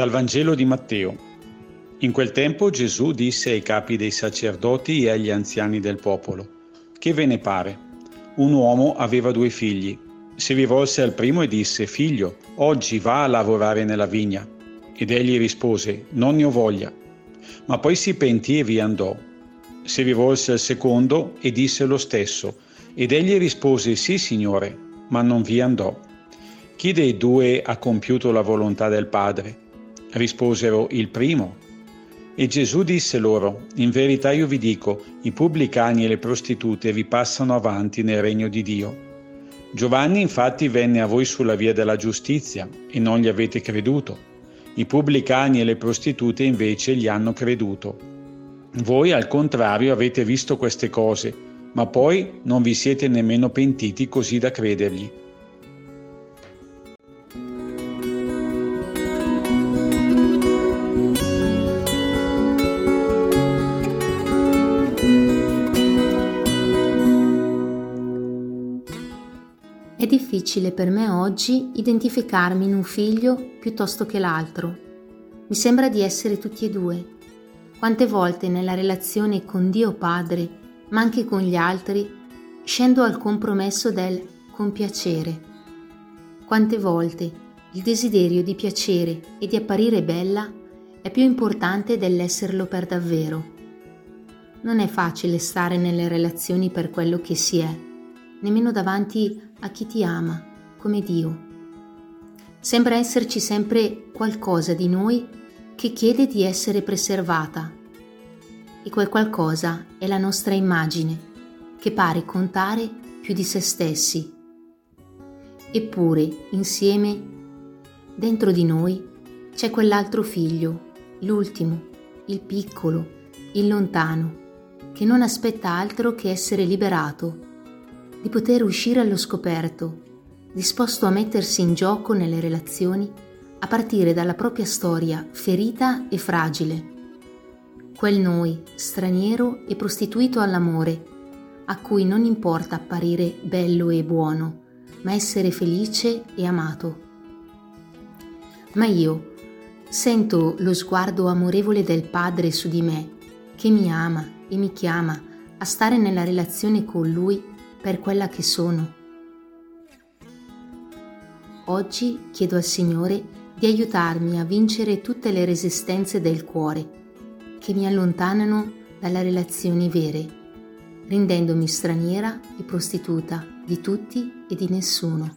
Dal Vangelo di Matteo. In quel tempo Gesù disse ai capi dei sacerdoti e agli anziani del popolo, Che ve ne pare? Un uomo aveva due figli. Si rivolse al primo e disse, Figlio, oggi va a lavorare nella vigna. Ed egli rispose, Non ne ho voglia. Ma poi si pentì e vi andò. Si rivolse al secondo e disse lo stesso. Ed egli rispose, Sì, signore, ma non vi andò. Chi dei due ha compiuto la volontà del Padre? Risposero il primo. E Gesù disse loro, In verità io vi dico, i pubblicani e le prostitute vi passano avanti nel regno di Dio. Giovanni infatti venne a voi sulla via della giustizia e non gli avete creduto. I pubblicani e le prostitute invece gli hanno creduto. Voi al contrario avete visto queste cose, ma poi non vi siete nemmeno pentiti così da credergli. È difficile per me oggi identificarmi in un figlio piuttosto che l'altro. Mi sembra di essere tutti e due. Quante volte nella relazione con Dio Padre, ma anche con gli altri, scendo al compromesso del compiacere. Quante volte il desiderio di piacere e di apparire bella è più importante dell'esserlo per davvero. Non è facile stare nelle relazioni per quello che si è nemmeno davanti a chi ti ama come Dio. Sembra esserci sempre qualcosa di noi che chiede di essere preservata e quel qualcosa è la nostra immagine che pare contare più di se stessi. Eppure, insieme, dentro di noi c'è quell'altro figlio, l'ultimo, il piccolo, il lontano, che non aspetta altro che essere liberato di poter uscire allo scoperto, disposto a mettersi in gioco nelle relazioni a partire dalla propria storia ferita e fragile. Quel noi, straniero e prostituito all'amore, a cui non importa apparire bello e buono, ma essere felice e amato. Ma io sento lo sguardo amorevole del Padre su di me, che mi ama e mi chiama a stare nella relazione con Lui per quella che sono. Oggi chiedo al Signore di aiutarmi a vincere tutte le resistenze del cuore che mi allontanano dalle relazioni vere, rendendomi straniera e prostituta di tutti e di nessuno.